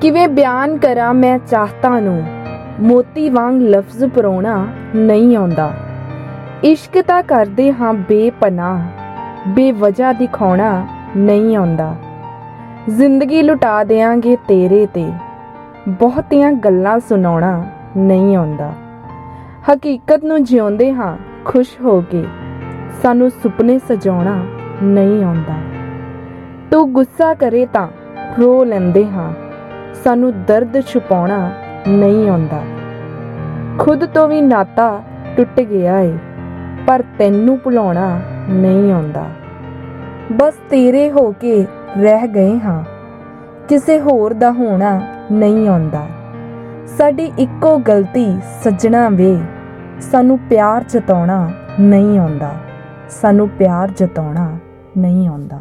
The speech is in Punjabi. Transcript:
ਕਿਵੇਂ ਬਿਆਨ ਕਰਾਂ ਮੈਂ ਚਾਹਤਾਂ ਨੂੰ? ਮੋਤੀ ਵਾਂਗ ਲਫ਼ਜ਼ ਪਰੋਣਾ ਨਹੀਂ ਆਉਂਦਾ। ਇਸ਼ਕ ਤਾਂ ਕਰਦੇ ਹਾਂ ਬੇਪਨਾਹ, ਬੇਵਜ੍ਹਾ ਦਿਖਾਉਣਾ ਨਹੀਂ ਆਉਂਦਾ। ਜ਼ਿੰਦਗੀ ਲੁਟਾ ਦੇਾਂਗੇ ਤੇਰੇ ਤੇ, ਬਹੁਤੀਆਂ ਗੱਲਾਂ ਸੁਣਾਉਣਾ ਨਹੀਂ ਆਉਂਦਾ। ਹਕੀਕਤ ਨੂੰ ਜਿਉਂਦੇ ਹਾਂ ਖੁਸ਼ ਹੋ ਕੇ, ਸਾਨੂੰ ਸੁਪਨੇ ਸਜਾਉਣਾ ਨਹੀਂ ਆਉਂਦਾ। ਤੂੰ ਗੁੱਸਾ ਕਰੇ ਤਾਂ ਰੋ ਲੈਂਦੇ ਹਾਂ। ਸਾਨੂੰ ਦਰਦ ਛੁਪਾਉਣਾ ਨਹੀਂ ਆਉਂਦਾ। ਖੁਦ ਤੋਂ ਵੀ ਨਾਤਾ ਟੁੱਟ ਗਿਆ ਏ, ਪਰ ਤੈਨੂੰ ਭੁਲਾਉਣਾ ਨਹੀਂ ਆਉਂਦਾ। ਬਸ ਤੇਰੇ ਹੋ ਕੇ ਰਹਿ ਗਏ ਹਾਂ, ਕਿਸੇ ਹੋਰ ਦਾ ਹੋਣਾ ਨਹੀਂ ਆਉਂਦਾ। ਸਾਡੀ ਇੱਕੋ ਗਲਤੀ ਸੱਜਣਾ ਵੇ, ਸਾਨੂੰ ਪਿਆਰ ਜਤਾਉਣਾ ਨਹੀਂ ਆਉਂਦਾ। ਸਾਨੂੰ ਪਿਆਰ ਜਤਾਉਣਾ ਨਹੀਂ ਆਉਂਦਾ।